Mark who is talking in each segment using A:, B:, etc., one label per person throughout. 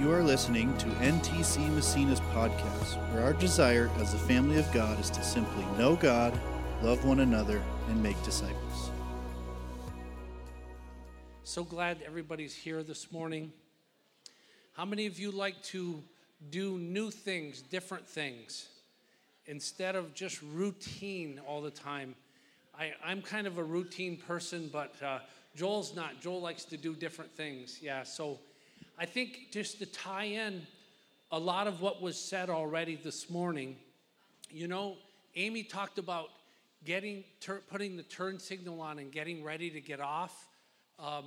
A: You are listening to NTC Massena's podcast, where our desire as the family of God is to simply know God, love one another, and make disciples.
B: So glad everybody's here this morning. How many of you like to do new things, different things, instead of just routine all the time? I, am kind of a routine person, but uh, Joel's not. Joel likes to do different things. Yeah, so I think just to tie in a lot of what was said already this morning, you know, Amy talked about getting tur- putting the turn signal on and getting ready to get off, um,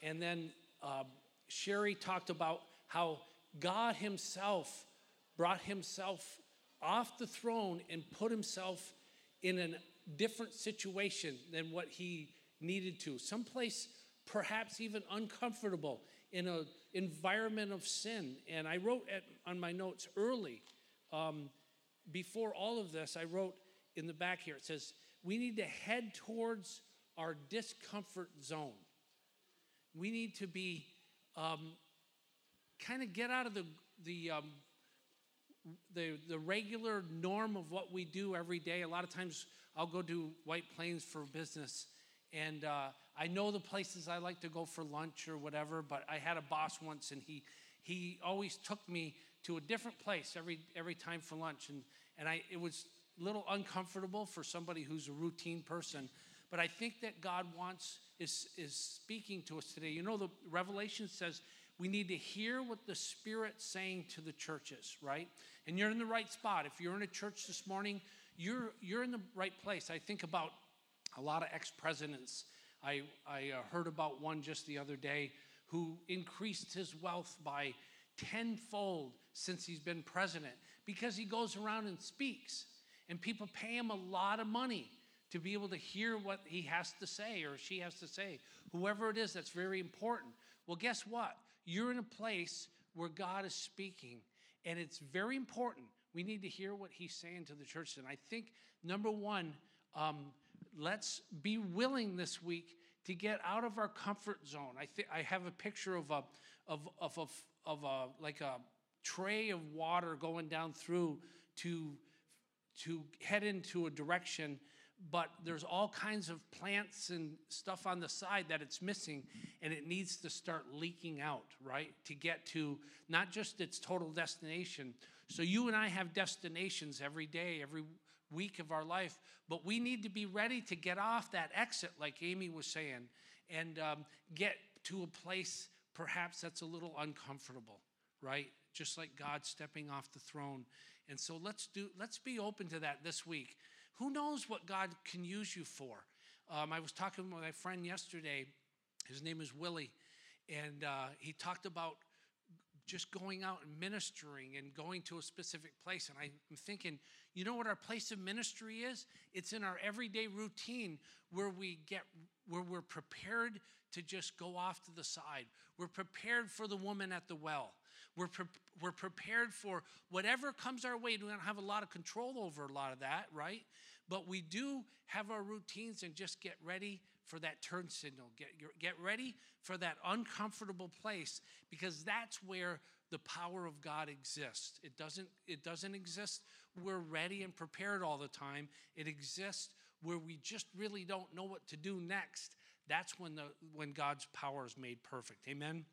B: and then uh, Sherry talked about how God Himself brought Himself off the throne and put Himself in a different situation than what He needed to, someplace perhaps even uncomfortable in an environment of sin. And I wrote at, on my notes early, um, before all of this, I wrote in the back here, it says, we need to head towards our discomfort zone. We need to be um, kind of get out of the, the, um, the, the regular norm of what we do every day. A lot of times I'll go do White Plains for business and uh, I know the places I like to go for lunch or whatever, but I had a boss once and he, he always took me to a different place every, every time for lunch. And, and I, it was a little uncomfortable for somebody who's a routine person. But I think that God wants, is, is speaking to us today. You know, the Revelation says we need to hear what the Spirit's saying to the churches, right? And you're in the right spot. If you're in a church this morning, you're, you're in the right place. I think about a lot of ex presidents. I, I uh, heard about one just the other day who increased his wealth by tenfold since he's been president because he goes around and speaks. And people pay him a lot of money to be able to hear what he has to say or she has to say. Whoever it is, that's very important. Well, guess what? You're in a place where God is speaking, and it's very important. We need to hear what he's saying to the church. And I think, number one, um, let's be willing this week to get out of our comfort zone. I think I have a picture of a of of a, of a like a tray of water going down through to to head into a direction but there's all kinds of plants and stuff on the side that it's missing and it needs to start leaking out right to get to not just its total destination so you and i have destinations every day every week of our life, but we need to be ready to get off that exit, like Amy was saying, and um, get to a place perhaps that's a little uncomfortable, right? Just like God stepping off the throne. And so let's do let's be open to that this week. Who knows what God can use you for? Um, I was talking with my friend yesterday. His name is Willie, and uh, he talked about just going out and ministering and going to a specific place. And I'm thinking, you know what our place of ministry is? It's in our everyday routine where we get where we're prepared to just go off to the side. We're prepared for the woman at the well. We're, pre- we're prepared for whatever comes our way. We don't have a lot of control over a lot of that, right? But we do have our routines and just get ready for that turn signal. Get, get ready for that uncomfortable place because that's where the power of God exists. It doesn't, it doesn't exist we're ready and prepared all the time. It exists where we just really don't know what to do next. That's when, the, when God's power is made perfect. Amen?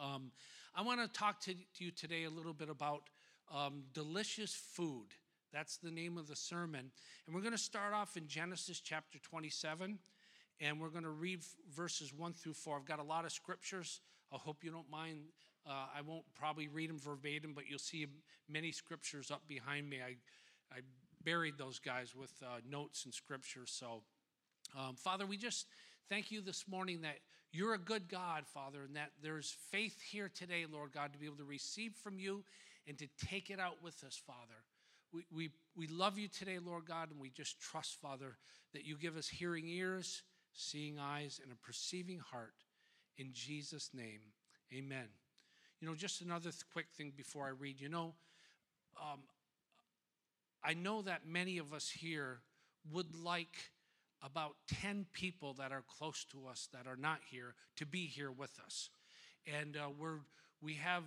B: Um, I want to talk to, you today a little bit about um, delicious food. That's the name of the sermon. And we're going to start off in Genesis chapter 27, and we're going to read verses 1 through 4. I've got a lot of scriptures. I hope you don't mind uh, I won't probably read them verbatim, but you'll see many scriptures up behind me. I, I buried those guys with uh, notes and scriptures. So, um, Father, we just thank you this morning that you're a good God, Father, and that there's faith here today, Lord God, to be able to receive from you and to take it out with us, Father. We, we, we love you today, Lord God, and we just trust, Father, that you give us hearing ears, seeing eyes, and a perceiving heart. In Jesus' name, amen. You know, just another th- quick thing before I read. You know, um, I know that many of us here would like about 10 people that are close to us that are not here to be here with us. And uh, we're, we have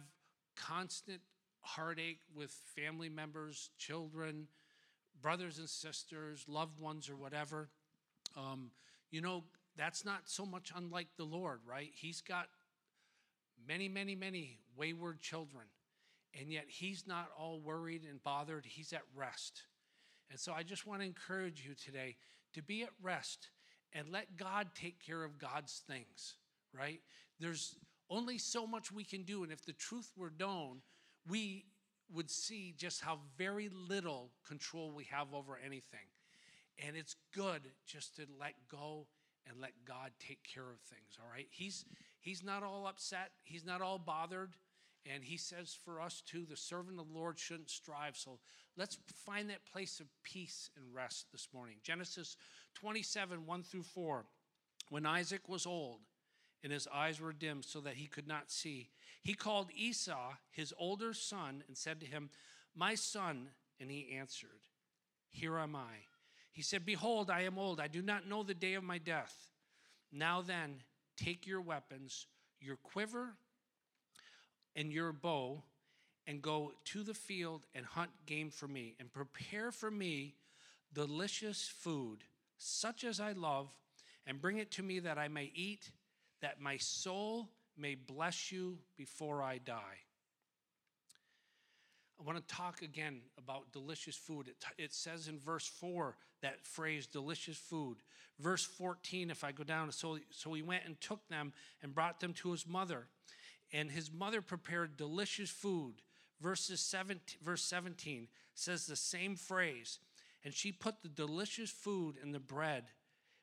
B: constant heartache with family members, children, brothers and sisters, loved ones, or whatever, um, you know, that's not so much unlike the Lord, right? He's got many, many, many wayward children, and yet He's not all worried and bothered. He's at rest. And so I just want to encourage you today to be at rest and let God take care of God's things, right? There's only so much we can do. And if the truth were known, we would see just how very little control we have over anything. And it's good just to let go and let God take care of things, all right? He's he's not all upset, he's not all bothered. And he says for us too, the servant of the Lord shouldn't strive. So let's find that place of peace and rest this morning. Genesis 27, 1 through 4. When Isaac was old and his eyes were dim so that he could not see, he called Esau, his older son, and said to him, My son. And he answered, Here am I. He said, Behold, I am old. I do not know the day of my death. Now then, take your weapons, your quiver, and your bow and go to the field and hunt game for me and prepare for me delicious food, such as I love, and bring it to me that I may eat, that my soul may bless you before I die. I want to talk again about delicious food. It, it, says in verse 4 that phrase, delicious food. Verse 14, if I go down, so, so he went and took them and brought them to his mother and his mother prepared delicious food. Verses 17, verse 17 says the same phrase. And she put the delicious food and the bread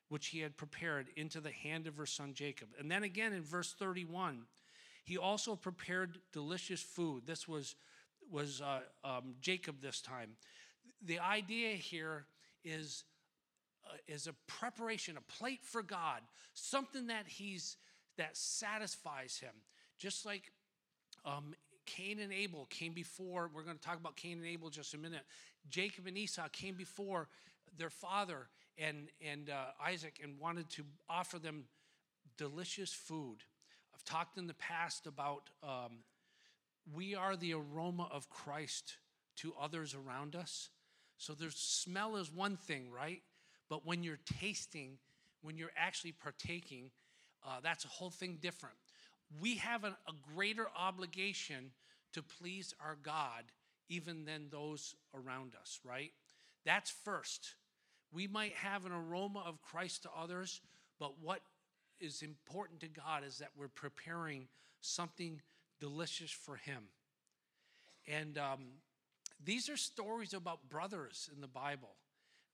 B: which he had prepared into the hand of her son Jacob. And then again in verse 31, he also prepared delicious food. This was, was uh, um, Jacob this time. The idea here is, uh, is a preparation, a plate for God, something that he's that satisfies him. Just like um, Cain and Abel came before, we're going to talk about Cain and Abel just a minute. Jacob and Esau came before their father and, and uh, Isaac and wanted to offer them delicious food. I've talked in the past about um, we are the aroma of Christ to others around us. So there's smell is one thing, right? But when you're tasting, when you're actually partaking, uh, that's a whole thing different we have a, a greater obligation to please our God even than those around us, right? That's first. We might have an aroma of Christ to others, but what is important to God is that we're preparing something delicious for Him. And um, these are stories about brothers in the Bible,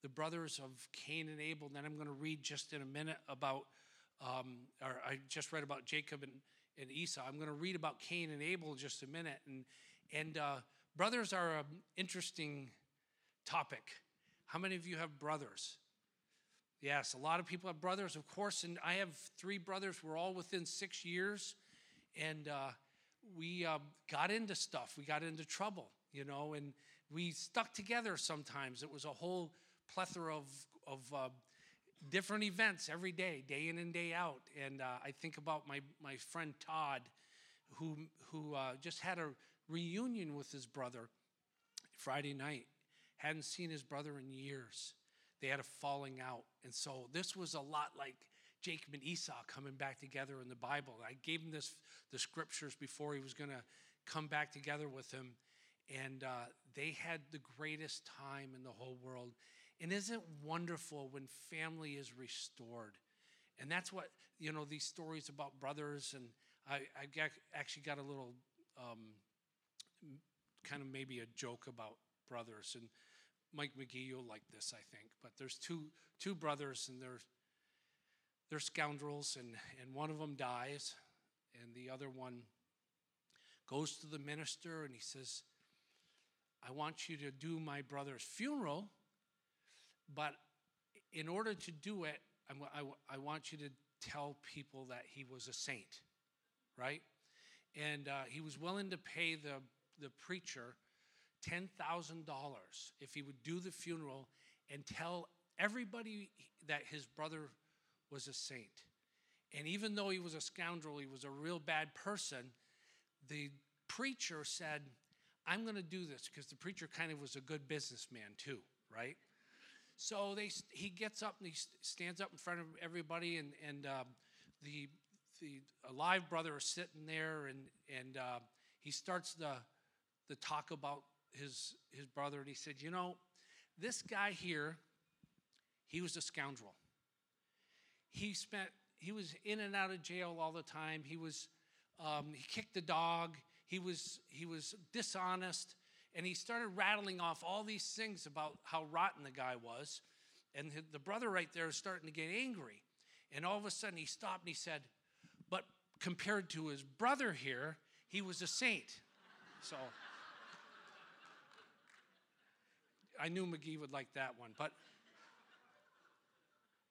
B: the brothers of Cain and Abel. And then I'm going to read just in a minute about, um, or I just read about Jacob and and Esau. I'm going to read about Cain and Abel in just a minute. And, and uh, brothers are an interesting topic. How many of you have brothers? Yes, a lot of people have brothers, of course. And I have three brothers. We're all within six years. And uh, we uh, got into stuff, we got into trouble, you know, and we stuck together sometimes. It was a whole plethora of, of uh, different events every day, day in and day out. And uh, I think about my, my friend Todd, who, who uh, just had a reunion with his brother Friday night. Hadn't seen his brother in years. They had a falling out. And so this was a lot like Jacob and Esau coming back together in the Bible. I gave him this, the scriptures before he was going to come back together with him. And uh, they had the greatest time in the whole world. And isn't wonderful when family is restored? And that's what, you know, these stories about brothers, and I, I actually got a little um, kind of maybe a joke about brothers. And Mike McGee, you'll like this, I think. But there's two, two brothers, and they're, they're scoundrels, and, and one of them dies, and the other one goes to the minister and he says, I want you to do my brother's funeral but in order to do it, I, want you to tell people that he was a saint, right? And uh, he was willing to pay the, the preacher $10,000 if he would do the funeral and tell everybody that his brother was a saint. And even though he was a scoundrel, he was a real bad person, the preacher said, I'm going to do this because the preacher kind of was a good businessman too, right? So they, he gets up and he stands up in front of everybody, and, and um, the, the alive brother is sitting there, and, and uh, he starts the, the talk about his, his brother, and he said, You know, this guy here, he was a scoundrel. He spent, he was in and out of jail all the time. He was, um, he kicked the dog. He was, he was dishonest. And he started rattling off all these things about how rotten the guy was. And the brother right there is starting to get angry. And all of a sudden he stopped and he said, But compared to his brother here, he was a saint. So I knew McGee would like that one. But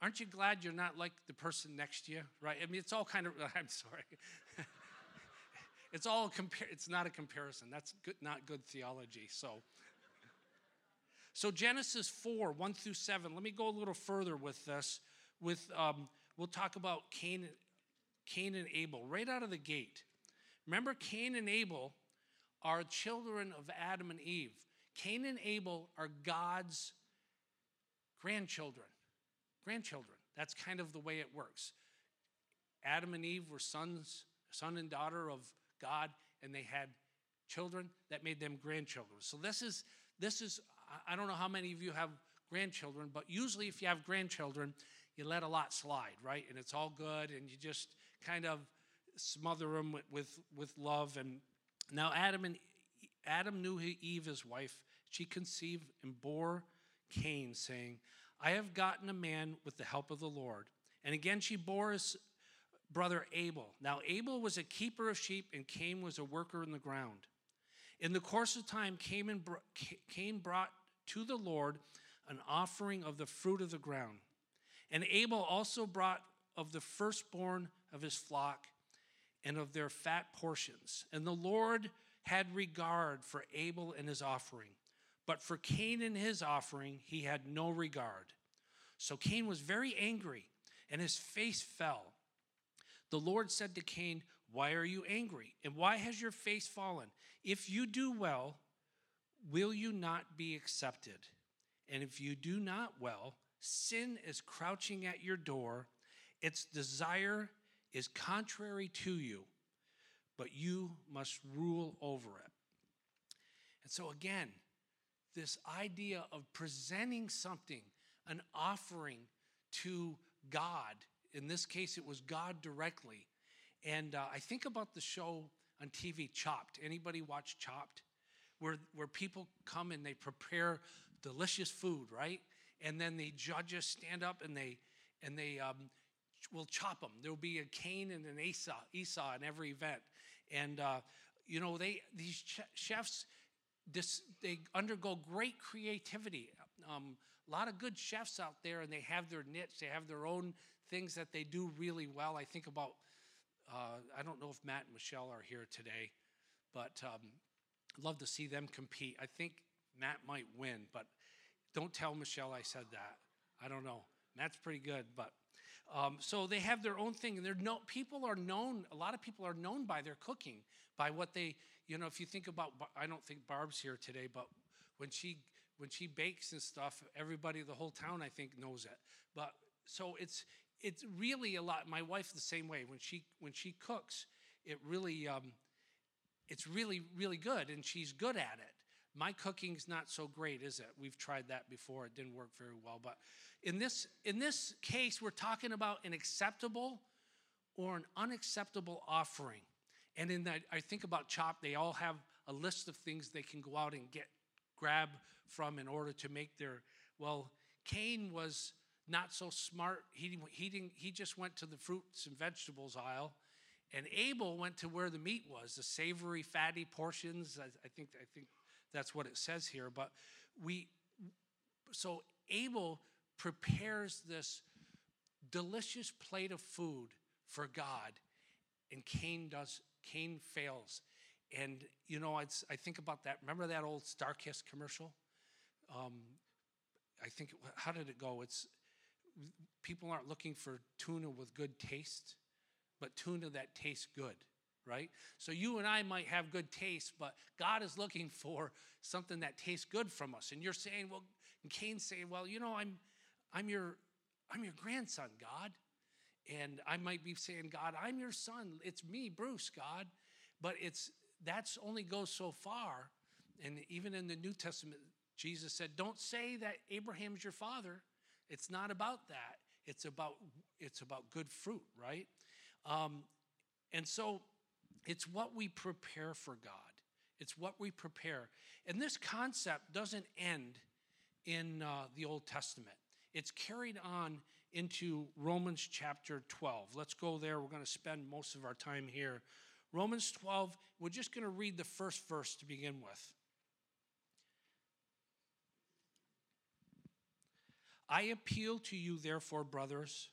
B: aren't you glad you're not like the person next to you, right? I mean, it's all kind of, I'm sorry. It's all, a compar- it's not a comparison. That's good, not good theology. So, so Genesis 4, 1 through 7. Let me go a little further with this. With, um, we'll talk about Cain, Cain and Abel right out of the gate. Remember, Cain and Abel are children of Adam and Eve. Cain and Abel are God's grandchildren. Grandchildren. That's kind of the way it works. Adam and Eve were sons, son and daughter of God, and they had children that made them grandchildren. So this is this is I don't know how many of you have grandchildren, but usually if you have grandchildren, you let a lot slide, right? And it's all good, and you just kind of smother them with, with, with love. And now Adam and Adam knew Eve, his wife. She conceived and bore Cain, saying, I have gotten a man with the help of the Lord. And again, she bore his brother Abel. Now, Abel was a keeper of sheep, and Cain was a worker in the ground. In the course of time, Cain brought to the Lord an offering of the fruit of the ground. And Abel also brought of the firstborn of his flock and of their fat portions. And the Lord had regard for Abel and his offering, but for Cain and his offering he had no regard. So Cain was very angry, and his face fell. The Lord said to Cain, Why are you angry? And why has your face fallen? If you do well, will you not be accepted? And if you do not well, sin is crouching at your door, its desire is contrary to you, but you must rule over it. And so, again, this idea of presenting something, an offering to God, in this case, it was God directly. And uh, I think about the show on TV, Chopped. Anybody watch Chopped? Where, where people come and they prepare delicious food, right? And then the judges stand up and they and they um, will chop them. There'll be a Cain and an Esau, Esau in every event. And, uh, you know, they these ch- chefs, this, they undergo great creativity. Um, a lot of good chefs out there, and they have their niche. They have their own things that they do really well. I think about, uh, I don't know if Matt and Michelle are here today, but um, love to see them compete. I think Matt might win, but don't tell Michelle I said that. I don't know. Matt's pretty good, but um, so they have their own thing, and they're no, people are known. A lot of people are known by their cooking, by what they, you know. If you think about, I don't think Barb's here today, but when she when she bakes and stuff, everybody, the whole town, I think, knows it. But so it's it's really a lot. My wife the same way. When she when she cooks, it really um, it's really really good, and she's good at it. My cooking's not so great, is it? We've tried that before. It didn't work very well. But in this, in this case, we're talking about an acceptable or an unacceptable offering. And in that, I think about CHOP, they all have a list of things they can go out and get, grab from in order to make their, well, Cain was not so smart. He, he, didn't, he just went to the fruits and vegetables aisle. And Abel went to where the meat was, the savory, fatty portions. I, I think, I think that's what it says here. But we, so Abel prepares this delicious plate of food for God, and Cain does, Cain fails. And, you know, it's, I think about that. Remember that old StarKist commercial? Um, I think, how did it go? It's people aren't looking for tuna with good taste, but tuna that tastes good, right? So you and I might have good taste, but God is looking for something that tastes good from us. And you're saying, well, and Cain's saying, well, you know, I'm, I'm your, I'm your grandson, God. And I might be saying, God, I'm your son. It's me, Bruce, God. But it's that's only goes so far. And even in the New Testament, Jesus said, Don't say that Abraham's your father. It's not about that. It's about it's about good fruit, right? Um, and so it's what we prepare for God. It's what we prepare. And this concept doesn't end in uh, the Old Testament. It's carried on into Romans chapter 12. Let's go there. We're going to spend most of our time here. Romans 12, we're just going to read the first verse to begin with. I appeal to you, therefore, brothers,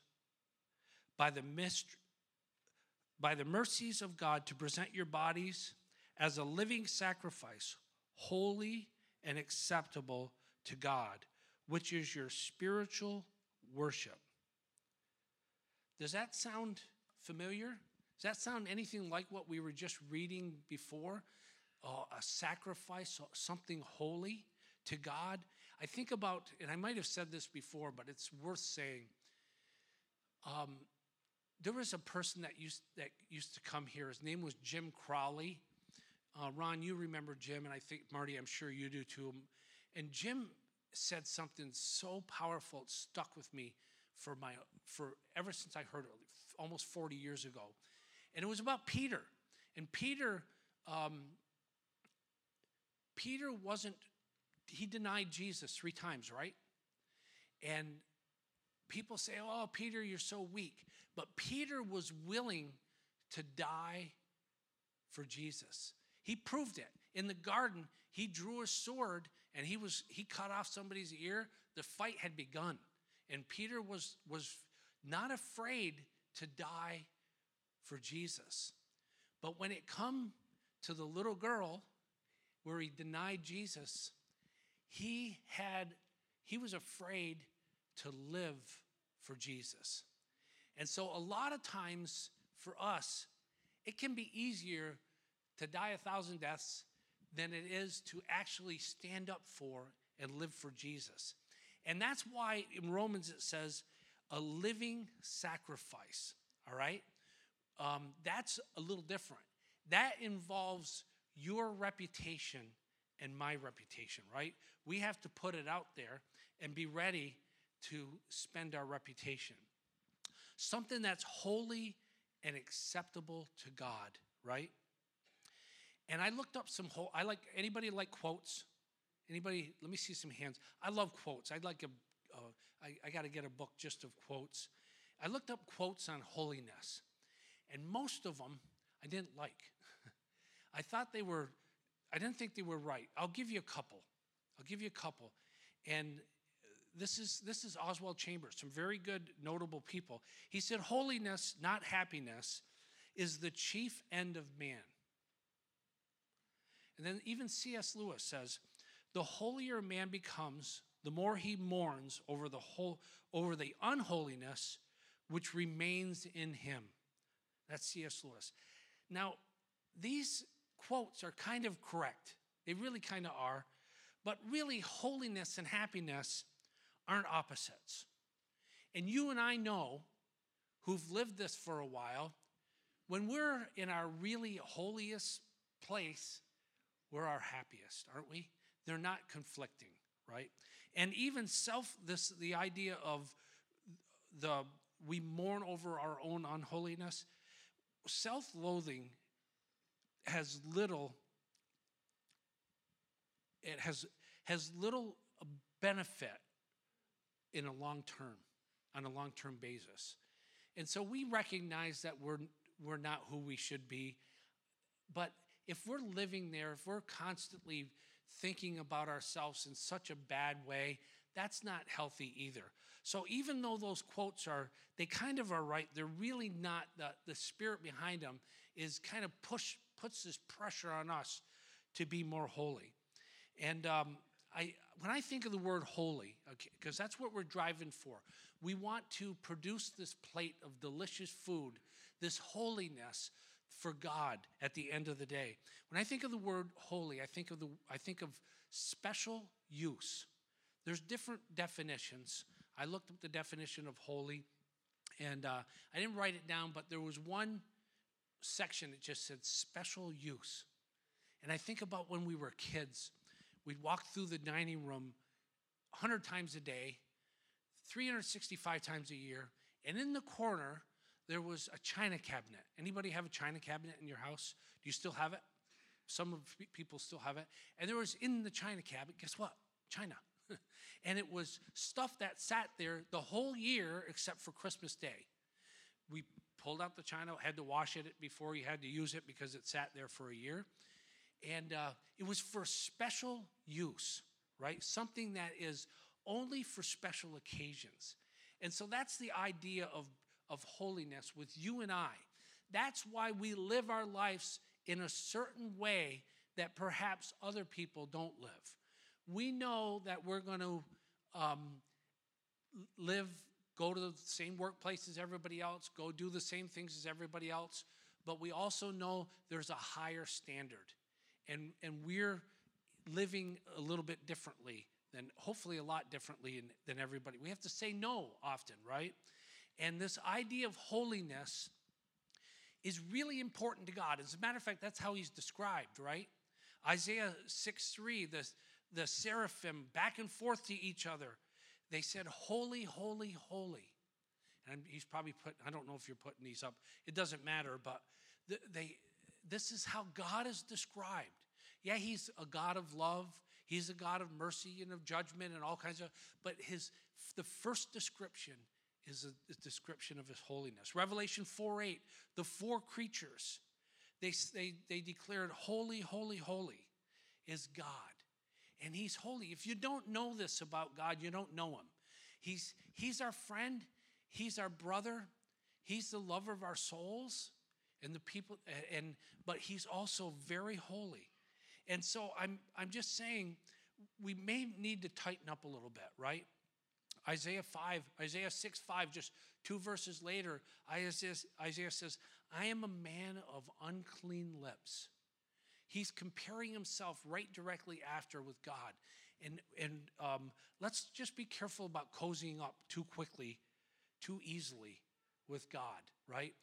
B: by the, by the mercies of God, to present your bodies as a living sacrifice, holy and acceptable to God, which is your spiritual worship. Does that sound familiar? Does that sound anything like what we were just reading before? Uh, a sacrifice, something holy to God. I think about, and I might have said this before, but it's worth saying. Um, there was a person that used that used to come here. His name was Jim Crowley. Uh, Ron, you remember Jim, and I think Marty, I'm sure you do too. And Jim said something so powerful, it stuck with me for my for ever since I heard it almost 40 years ago, and it was about Peter. And Peter, um, Peter wasn't. He denied Jesus three times, right? And people say, "Oh, Peter, you're so weak," but Peter was willing to die for Jesus. He proved it. In the garden, he drew a sword and he was he cut off somebody's ear. The fight had begun. And Peter was, was not afraid to die for Jesus. But when it come to the little girl where he denied Jesus, he had he was afraid to live for Jesus. And so a lot of times for us, it can be easier to die a thousand deaths than it is to actually stand up for and live for Jesus. And that's why in Romans it says a living sacrifice, all right? Um, that's a little different. That involves your reputation and my reputation, right? We have to put it out there and be ready to spend our reputation. Something that's holy and acceptable to God, right? And I looked up some whole, I like, anybody like quotes? Anybody? Let me see some hands. I love quotes. I'd like a. Uh, I, I got to get a book just of quotes. I looked up quotes on holiness, and most of them I didn't like. I thought they were. I didn't think they were right. I'll give you a couple. I'll give you a couple, and this is this is Oswald Chambers, some very good notable people. He said, "Holiness, not happiness, is the chief end of man." And then even C.S. Lewis says, the holier man becomes, the more he mourns over the whole over the unholiness which remains in him. That's C.S. Lewis. Now, these quotes are kind of correct. They really kind of are. But really, holiness and happiness aren't opposites. And you and I know, who've lived this for a while, when we're in our really holiest place, we're our happiest, aren't we? they're not conflicting, right? And even self, this the idea of the we mourn over our own unholiness. Self-loathing has little. It has has little benefit in a long term, on a long term basis. And so we recognize that we're, we're not who we should be. But if we're living there, if we're constantly thinking about ourselves in such a bad way, that's not healthy either. So even though those quotes are, they kind of are right, they're really not, the, the spirit behind them is kind of push, puts this pressure on us to be more holy. And um, I, when I think of the word holy, because that's what we're driving for, we want to produce this plate of delicious food, this holiness for God at the end of the day. When I think of the word holy, I think of the I think of special use. There's different definitions. I looked up the definition of holy, and uh, I didn't write it down, but there was one section that just said special use. And I think about when we were kids, we'd walk through the dining room 100 times a day, 365 times a year, and in the corner there was a china cabinet. Anybody have a china cabinet in your house? Do you still have it? Some of people still have it. And there was in the china cabinet, guess what? China. And it was stuff that sat there the whole year except for Christmas Day. We pulled out the china, had to wash it before you had to use it because it sat there for a year. And uh, it was for special use, right? Something that is only for special occasions. And so that's the idea of, of holiness with you and I. That's why we live our lives in a certain way that perhaps other people don't live. We know that we're going to um, live, go to the same workplace as everybody else, go do the same things as everybody else, but we also know there's a higher standard. And, and we're living a little bit differently than, hopefully, a lot differently than everybody. We have to say no often, right? And this idea of holiness is really important to God. As a matter of fact, that's how he's described, right? Isaiah 6 3, the, the seraphim back and forth to each other, they said, Holy, holy, holy. And he's probably put, I don't know if you're putting these up, it doesn't matter, but they, this is how God is described. Yeah, he's a God of love, he's a God of mercy and of judgment and all kinds of, but his the first description is a, description of his holiness. Revelation 4 8, the four creatures, they, they, they declared, Holy, holy, holy is God. And he's holy. If you don't know this about God, you don't know him. He's, he's our friend, he's our brother, he's the lover of our souls and the people and but he's also very holy. And so I'm I'm just saying we may need to tighten up a little bit, right? Isaiah 5, Isaiah 6, 5, just two verses later, Isaiah, Isaiah says, I am a man of unclean lips. He's comparing himself right directly after with God. And, and um, let's just be careful about cozying up too quickly, too easily with God, right?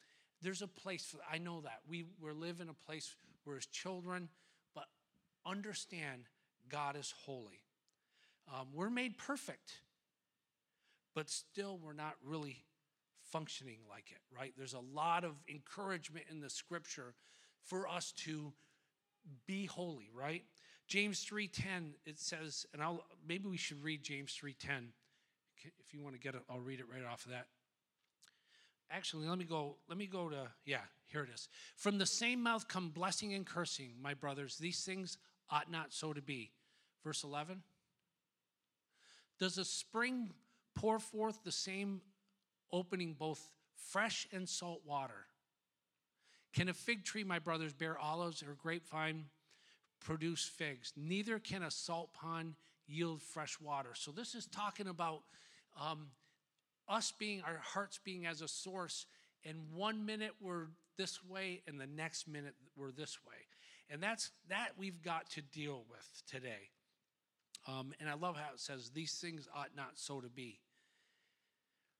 B: There's a place for I know that. We, we live in a place where as children, but understand God is holy. Um, we're made perfect but still we're not really functioning like it, right? There's a lot of encouragement in the scripture for us to be holy, right? James 3:10 it says and I'll maybe we should read James 3:10. If you want to get it, I'll read it right off of that. Actually, let me go let me go to yeah, here it is. From the same mouth come blessing and cursing, my brothers. These things ought not so to be. Verse 11. Does a spring pour forth the same opening both fresh and salt water. Can a fig tree, my brothers, bear olives or grapevine produce figs? Neither can a salt pond yield fresh water. So, this is talking about um, us being, our hearts being as a source, and one minute we're this way, and the next minute we're this way. And that's that we've got to deal with today. Um, and I love how it says, These things ought not so to be.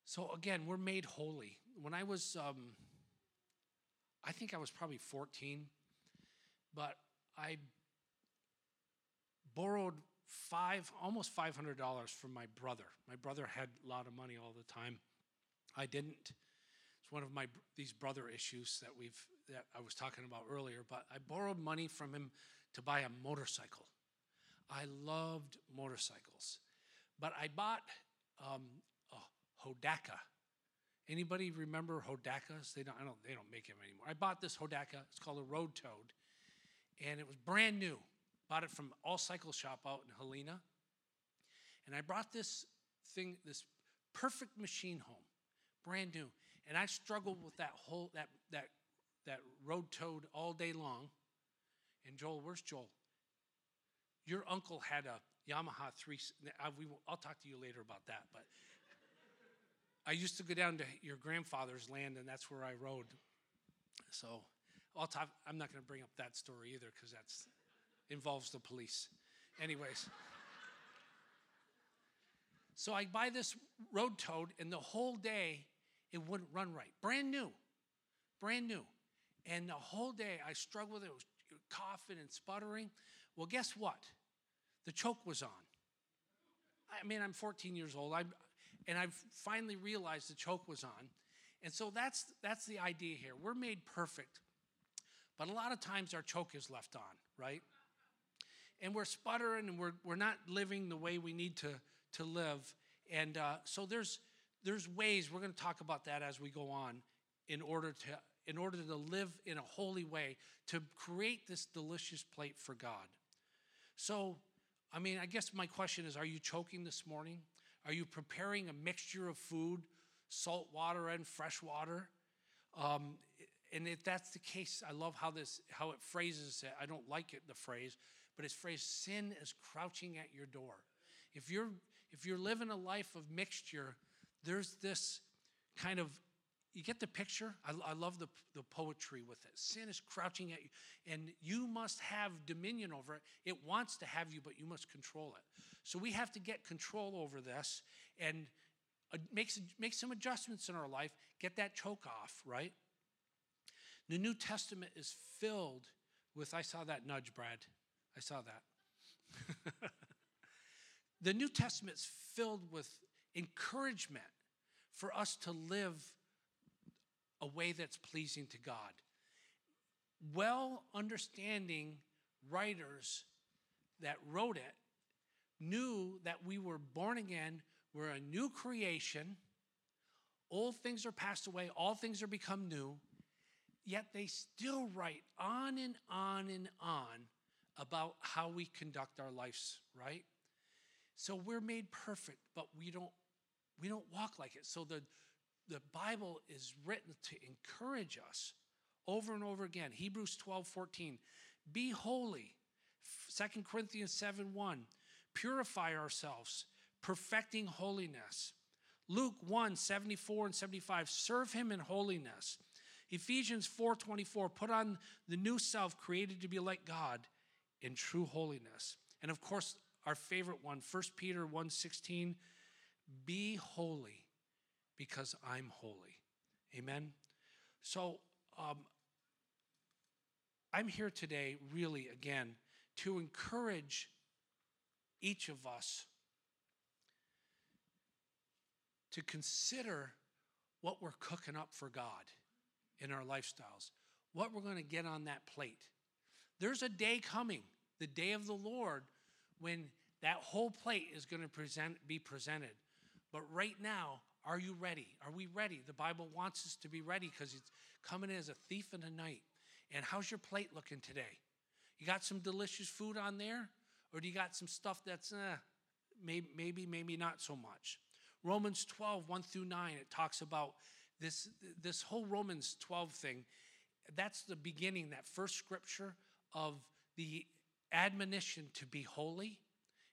B: So again, we're made holy. When I was, um, I think I was probably 14, but I borrowed five, almost $500 from my brother. My brother had a lot of money all the time. I didn't. It's one of my these brother issues that we've that I was talking about earlier. But I borrowed money from him to buy a motorcycle. I loved motorcycles, but I bought um, a Hodaka. Anybody remember Hodakas? They don't, I don't, they don't make them anymore. I bought this Hodaka. It's called a Road Toad. And it was brand new. Bought it from All Cycle Shop out in Helena. And I brought this thing, this perfect machine home, brand new. And I struggled with that whole, that, that, that Road Toad all day long. And Joel, where's Joel? Your uncle had a Yamaha 3, uh, I'll talk to you later about that, but I used to go down to your grandfather's land, and that's where I rode. So, I'll talk, I'm not going to bring up that story either because that's involves the police. Anyways. so I buy this road toad, and the whole day it wouldn't run right. Brand new, brand new. And the whole day I struggled with it. It was coughing and sputtering. Well, guess what? The choke was on. I mean, I'm 14 years old, I, and I've finally realized the choke was on. And so that's, that's the idea here. We're made perfect, but a lot of times our choke is left on, right? And we're sputtering and we're, we're not living the way we need to, to live. And uh, so there's, there's ways, we're going to talk about that as we go on, in order to in order to live in a holy way, to create this delicious plate for God. So, I mean, I guess my question is are you choking this morning? Are you preparing a mixture of food, salt water and fresh water? Um, and if that's the case, I love how this how it phrases it. I don't like it the phrase, but it's phrased sin is crouching at your door. If you're if you're living a life of mixture, there's this kind of you get the picture? I, I, love the, the poetry with it. Sin is crouching at you, and you must have dominion over it. It wants to have you, but you must control it. So we have to get control over this and uh, make, make some adjustments in our life, get that choke off, right? The New Testament is filled with, I saw that nudge, Brad. I saw that. the New Testament is filled with encouragement for us to live a way that's pleasing to God. Well understanding writers that wrote it knew that we were born again, we're a new creation, old things are passed away, all things are become new, yet they still write on and on and on about how we conduct our lives, right? So we're made perfect, but we don't we don't walk like it. So the the Bible is written to encourage us over and over again. Hebrews 12, 14. Be holy. 2 Corinthians 7, 1. Purify ourselves, perfecting holiness. Luke 1, 74 and 75. Serve him in holiness. Ephesians 4, 24. Put on the new self created to be like God in true holiness. And of course, our favorite one, 1 Peter 1, 16. Be holy because I'm holy. Amen? So, um, I'm here today, really, again, to encourage each of us to consider what we're cooking up for God in our lifestyles, what we're going to get on that plate. There's a day coming, the day of the Lord, when that whole plate is going to present, be presented. But right now, are you ready? Are we ready? The Bible wants us to be ready because it's coming in as a thief in the night. And how's your plate looking today? You got some delicious food on there? Or do you got some stuff that's eh, maybe, maybe, maybe not so much? Romans 12, 1 through 9, it talks about this, this whole Romans 12 thing. That's the beginning, that first scripture of the admonition to be holy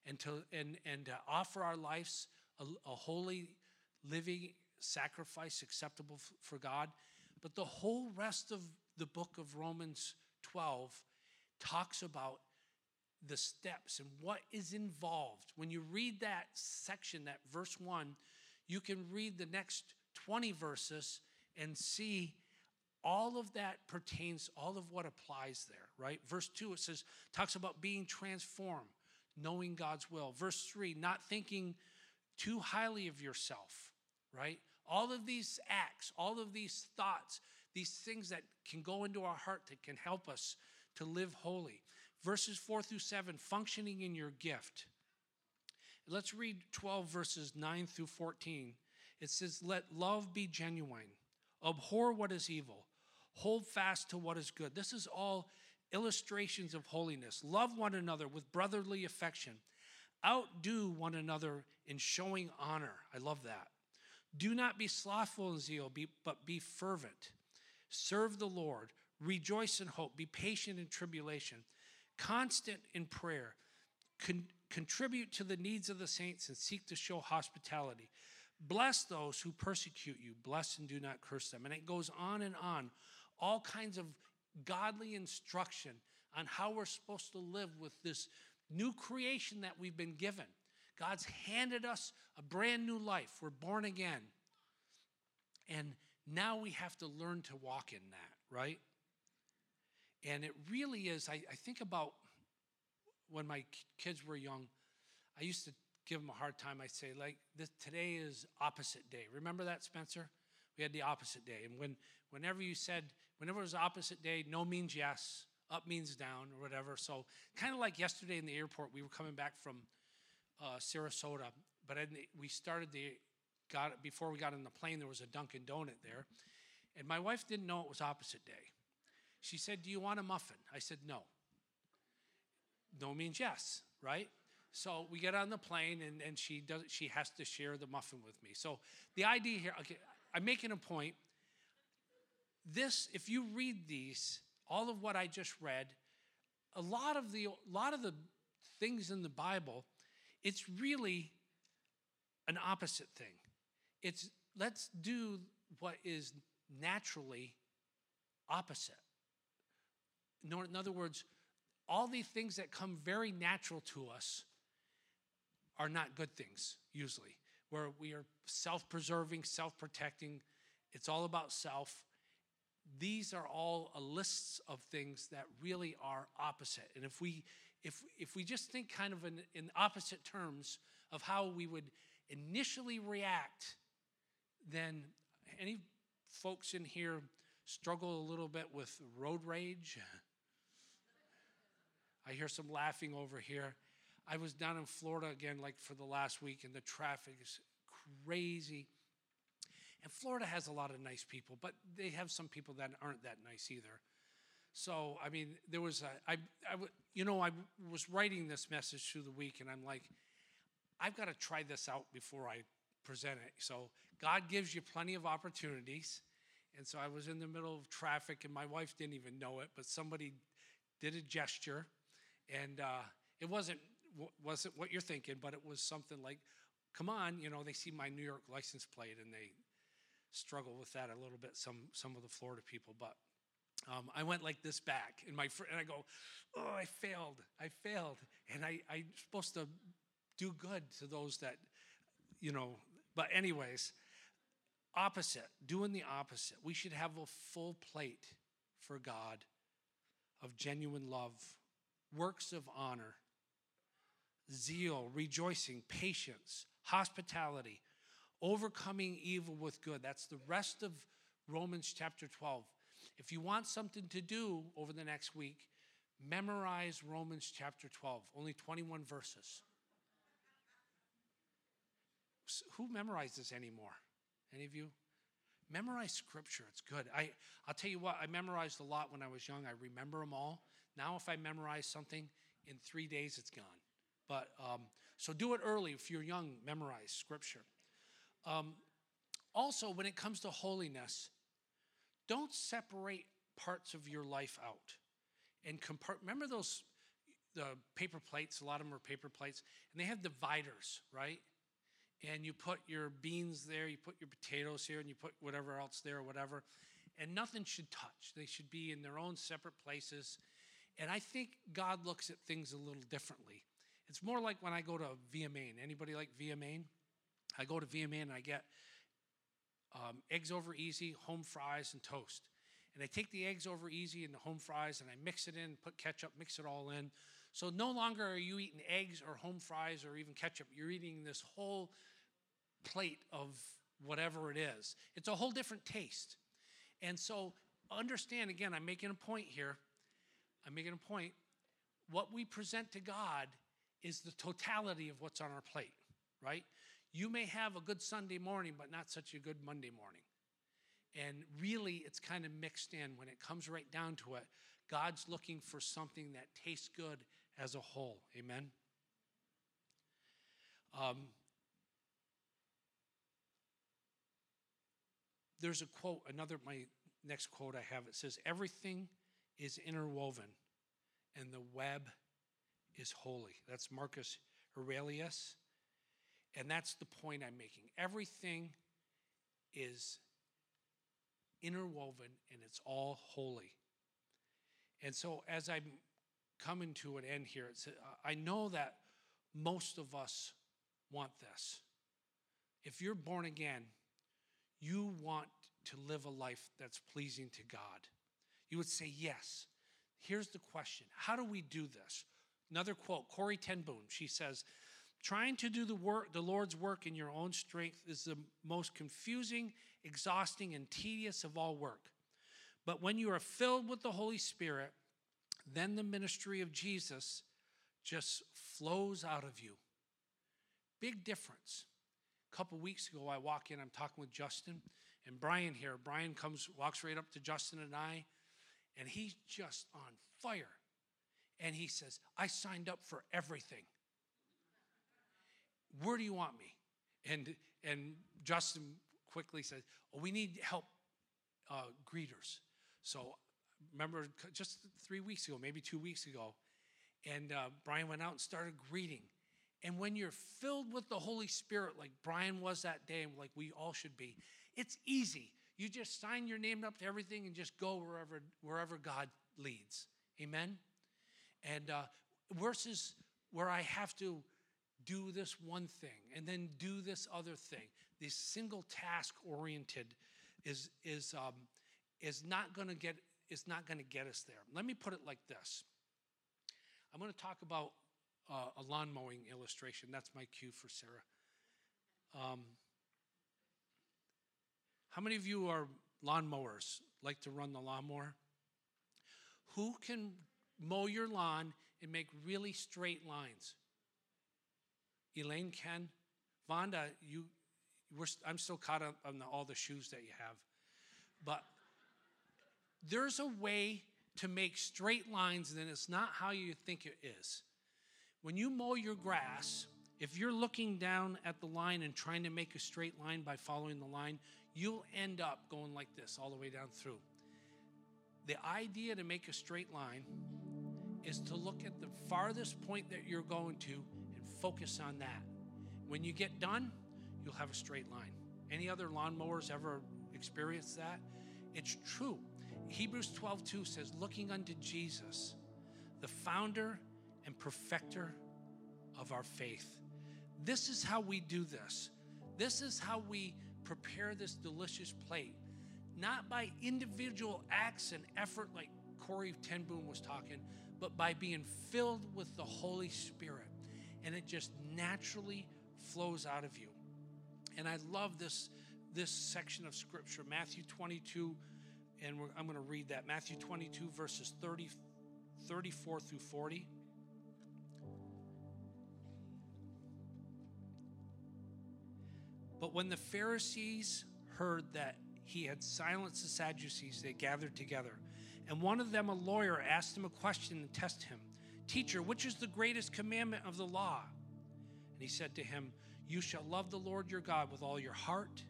B: and to, and, and to offer our lives a, a holy living sacrifice acceptable for God. But the whole rest of the book of Romans 12 talks about the steps and what is involved. When you read that section, that verse 1, you can read the next 20 verses and see all of that pertains, all of what applies there, right? Verse 2, it says, talks about being transformed, knowing God's will. Verse 3, not thinking too highly of yourself right? All of these acts, all of these thoughts, these things that can go into our heart that can help us to live holy. Verses 4 through 7, functioning in your gift. Let's read 12 verses 9 through 14. It says, Let love be genuine, abhor what is evil, hold fast to what is good. This is all illustrations of holiness. Love one another with brotherly affection, outdo one another in showing honor. I love that. Do not be slothful in zeal, but be fervent. Serve the Lord. Rejoice in hope. Be patient in tribulation. Constant in prayer. Con- contribute to the needs of the saints and seek to show hospitality. Bless those who persecute you. Bless and do not curse them. And it goes on and on. All kinds of godly instruction on how we're supposed to live with this new creation that we've been given. God's handed us a brand new life. We're born again. And now we have to learn to walk in that, right? And it really is, I, I think about when my kids were young, I used to give them a hard time. I'd say, like, this, today is opposite day. Remember that, Spencer? We had the opposite day. And when, whenever you said, whenever it was opposite day, no means yes, up means down, or whatever. So, kind of like yesterday in the airport, we were coming back from uh, Sarasota, but we started the, got before we got on the plane, there was a Dunkin' Donut there. And my wife didn't know it was opposite day. She said, Do you want a muffin? I said, No. No means yes, right? So we get on the plane and, and she does she has to share the muffin with me. So the idea here, okay, I'm making a point. This, if you read these, all of what I just read, a lot of the a lot of the things in the Bible, it's really an opposite thing. It's let's do what is naturally opposite. In other words, all these things that come very natural to us are not good things, usually, where we are self preserving, self protecting. It's all about self. These are all a lists of things that really are opposite. And if we if if we just think kind of in, in opposite terms of how we would initially react, then any folks in here struggle a little bit with road rage? I hear some laughing over here. I was down in Florida again, like for the last week, and the traffic is crazy. And Florida has a lot of nice people, but they have some people that aren't that nice either. So, I mean, there was a, I, I, you know, I was writing this message through the week, and I'm like, I've got to try this out before I present it. So, God gives you plenty of opportunities. And so I was in the middle of traffic, and my wife didn't even know it, but somebody did a gesture, and uh, it wasn't wasn't what you're thinking, but it was something like, come on, you know, they see my New York license plate and they struggle with that a little bit, some, some of the Florida people. But um, I went like this back, and my fr- and I go, oh, I failed, I failed, and I I'm supposed to do good to those that, you know. But anyways, opposite, doing the opposite. We should have a full plate for God of genuine love, works of honor, zeal, rejoicing, patience, hospitality, overcoming evil with good. That's the rest of Romans chapter 12. If you want something to do over the next week, memorize Romans chapter 12, only 21 verses. Who memorizes anymore? Any of you? Memorize scripture. It's good. I, I'll tell you what, I memorized a lot when I was young. I remember them all. Now, if I memorize something, in three days it's gone. But um, so do it early if you're young, memorize scripture. Um, also, when it comes to holiness, don't separate parts of your life out and compart. Remember those the paper plates? A lot of them are paper plates, and they have dividers, right? And you put your beans there, you put your potatoes here, and you put whatever else there, whatever. And nothing should touch. They should be in their own separate places. And I think God looks at things a little differently. It's more like when I go to Main. Anybody like Main? I go to Main and I get um, eggs over easy, home fries, and toast. And I take the eggs over easy and the home fries and I mix it in, put ketchup, mix it all in. So no longer are you eating eggs or home fries or even ketchup. You're eating this whole plate of whatever it is. It's a whole different taste. And so understand again, I'm making a point here. I'm making a point. What we present to God is the totality of what's on our plate, right? You may have a good Sunday morning, but not such a good Monday morning. And really, it's kind of mixed in. When it comes right down to it, God's looking for something that tastes good as a whole. Amen? Um, there's a quote, another, my next quote I have, it says, Everything is interwoven, and the web is holy. That's Marcus Aurelius. And that's the point I'm making. Everything is interwoven and it's all holy. And so, as I'm coming to an end here, I know that most of us want this. If you're born again, you want to live a life that's pleasing to God. You would say, Yes. Here's the question How do we do this? Another quote Corrie ten Boom, she says, Trying to do the work, the Lord's work in your own strength is the most confusing, exhausting, and tedious of all work. But when you are filled with the Holy Spirit, then the ministry of Jesus just flows out of you. Big difference. A couple weeks ago, I walk in, I'm talking with Justin and Brian here. Brian comes, walks right up to Justin and I, and he's just on fire. And he says, I signed up for everything. Where do you want me? And, and Justin quickly says, Oh, we need help uh, greeters. So remember just three weeks ago, maybe two weeks ago, and uh, Brian went out and started greeting. And when you're filled with the Holy Spirit, like Brian was that day, and like we all should be, it's easy. You just sign your name up to everything and just go wherever, wherever God leads. Amen? And uh, versus where I have to do this one thing and then do this other thing. This single task oriented is, is, um, is not going to get is not going to get us there. Let me put it like this. I'm going to talk about uh, a lawn mowing illustration. That's my cue for Sarah. Um, how many of you are lawn mowers? Like to run the lawnmower? Who can mow your lawn and make really straight lines? Elaine Ken, Vonda, you, I'm still caught up on the, all the shoes that you have. But there's a way to make straight lines, and it's not how you think it is. When you mow your grass, if you're looking down at the line and trying to make a straight line by following the line, you'll end up going like this all the way down through. The idea to make a straight line is to look at the farthest point that you're going to focus on that. When you get done, you'll have a straight line. Any other lawnmowers ever experienced that? It's true. Hebrews 12 2 says, looking unto Jesus, the founder and perfecter of our faith. This is how we do this. This is how we prepare this delicious plate. Not by individual acts and effort, like Corrie ten Boom was talking, but by being filled with the Holy Spirit. And it just naturally flows out of you. And I love this, this section of scripture, Matthew 22 and I'm going to read that Matthew 22, verses 30, 34 through 40. But when the Pharisees heard that he had silenced the Sadducees, they gathered together. And one of them, a lawyer, asked him a question to test him Teacher, which is the greatest commandment of the law? And he said to him, You shall love the Lord your God with all your heart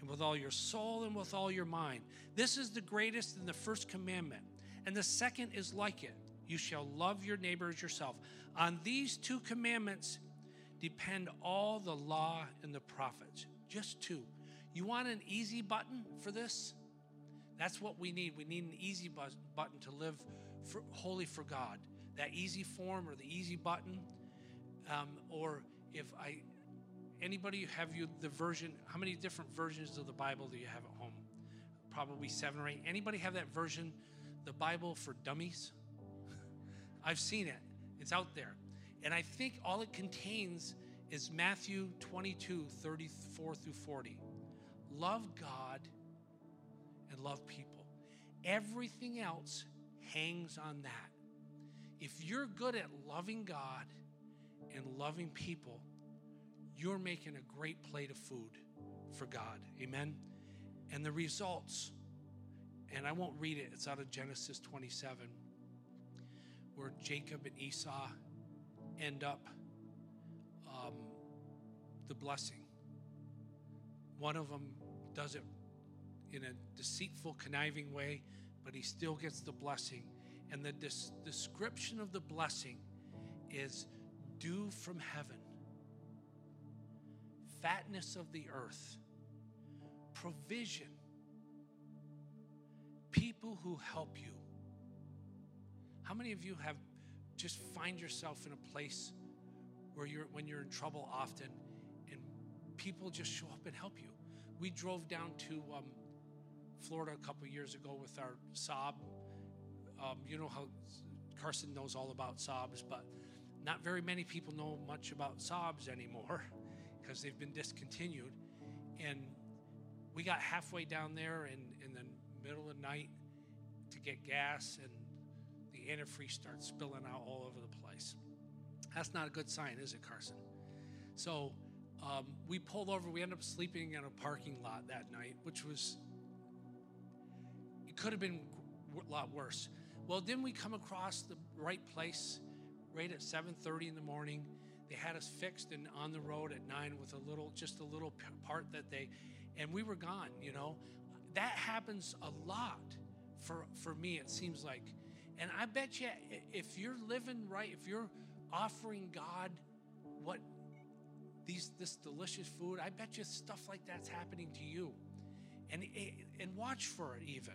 B: and with all your soul and with all your mind. This is the greatest and the first commandment. And the second is like it you shall love your neighbor as yourself. On these two commandments depend all the law and the prophets. Just two. You want an easy button for this? That's what we need. We need an easy button to live for, holy for God. That easy form or the easy button. Um, or if I Anybody have you the version? How many different versions of the Bible do you have at home? Probably seven or eight. Anybody have that version, the Bible for dummies? I've seen it. It's out there. And I think all it contains is Matthew 22, 34 through 40. Love God and love people. Everything else hangs on that. If you're good at loving God and loving people, you're making a great plate of food for God. Amen. And the results, and I won't read it, it's out of Genesis 27, where Jacob and Esau end up um, the blessing. One of them does it in a deceitful, conniving way, but he still gets the blessing. And the des- description of the blessing is dew from heaven fatness of the earth, provision, people who help you, How many of you have just find yourself in a place where you're when you're in trouble often and people just show up and help you? We drove down to um, Florida a couple years ago with our Saab. Um, you know how Carson knows all about Saabs, but not very many people know much about Saabs anymore because they've been discontinued. And we got halfway down there in, in the middle of the night to get gas, and the antifreeze starts spilling out all over the place. That's not a good sign, is it, Carson? So um, we pulled over. We ended up sleeping in a parking lot that night, which was, it could have been a lot worse. Well, then we come across the right place right at 7.30 in the morning. They had us fixed and on the road at 9 with a little, just a little part that they, and we were gone, you know. That happens a lot for, for me, it seems like. And I bet you if you're living right, if you're offering God what these this delicious food, I bet you stuff like that's happening to you. And eh, and watch for it even.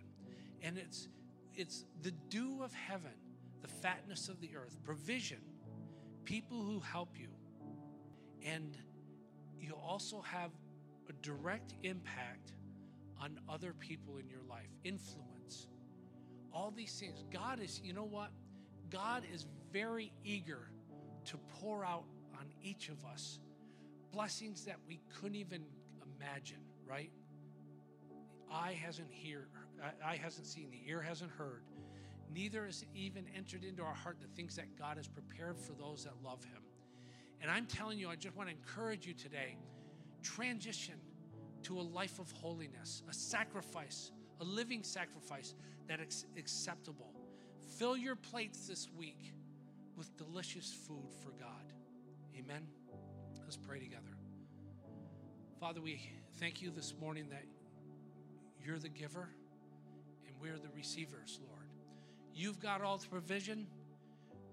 B: And it's it's the dew of heaven, the fatness of the earth, provision, people who help you. And you also have a direct impact on other people in your life, influence. All these things. God is, you know what? God is very eager to pour out on each of us blessings that we couldn't even imagine, right? The eye hasn't hear, eye hasn't seen, the ear hasn't heard, neither has it even entered into our heart the things that God has prepared for those that love Him. And I'm telling you, I just want to encourage you today transition to a life of holiness, a sacrifice, a living sacrifice that is acceptable. Fill your plates this week with delicious food for God. Amen. Let's pray together. Father, we thank you this morning that you're the giver we're the receivers, Lord. You've got all the provision.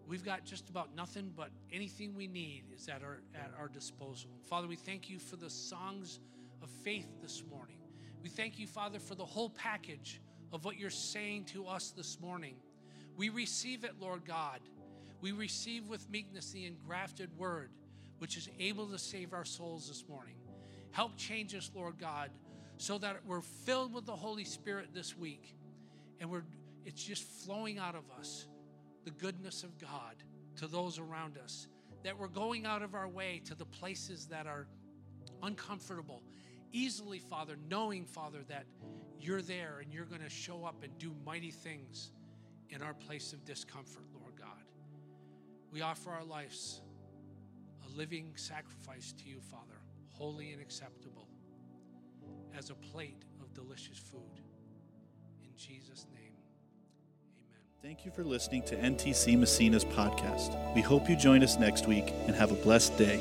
B: We've got just about nothing, but anything we need is at our, at our disposal. Father, we thank you for the songs of faith this morning. We thank you, Father, for the whole package of what you're saying to us this morning. We receive it, Lord God. We receive with meekness the engrafted word, which is able to save our souls this morning. Help change us, Lord God, so that we're filled with the Holy Spirit this week and we're it's just flowing out of us the goodness of God to those around us. That we're going out of our way to the places that are uncomfortable, easily, Father, knowing, Father, that you're there and you're going to show up and do mighty things in our place of discomfort, Lord God. We offer our lives a living sacrifice to you, Father, holy and acceptable, as a plate of delicious food. In Jesus' name. Amen.
A: Thank you for listening to NTC Massena's podcast. We hope you join us next week and have a blessed day.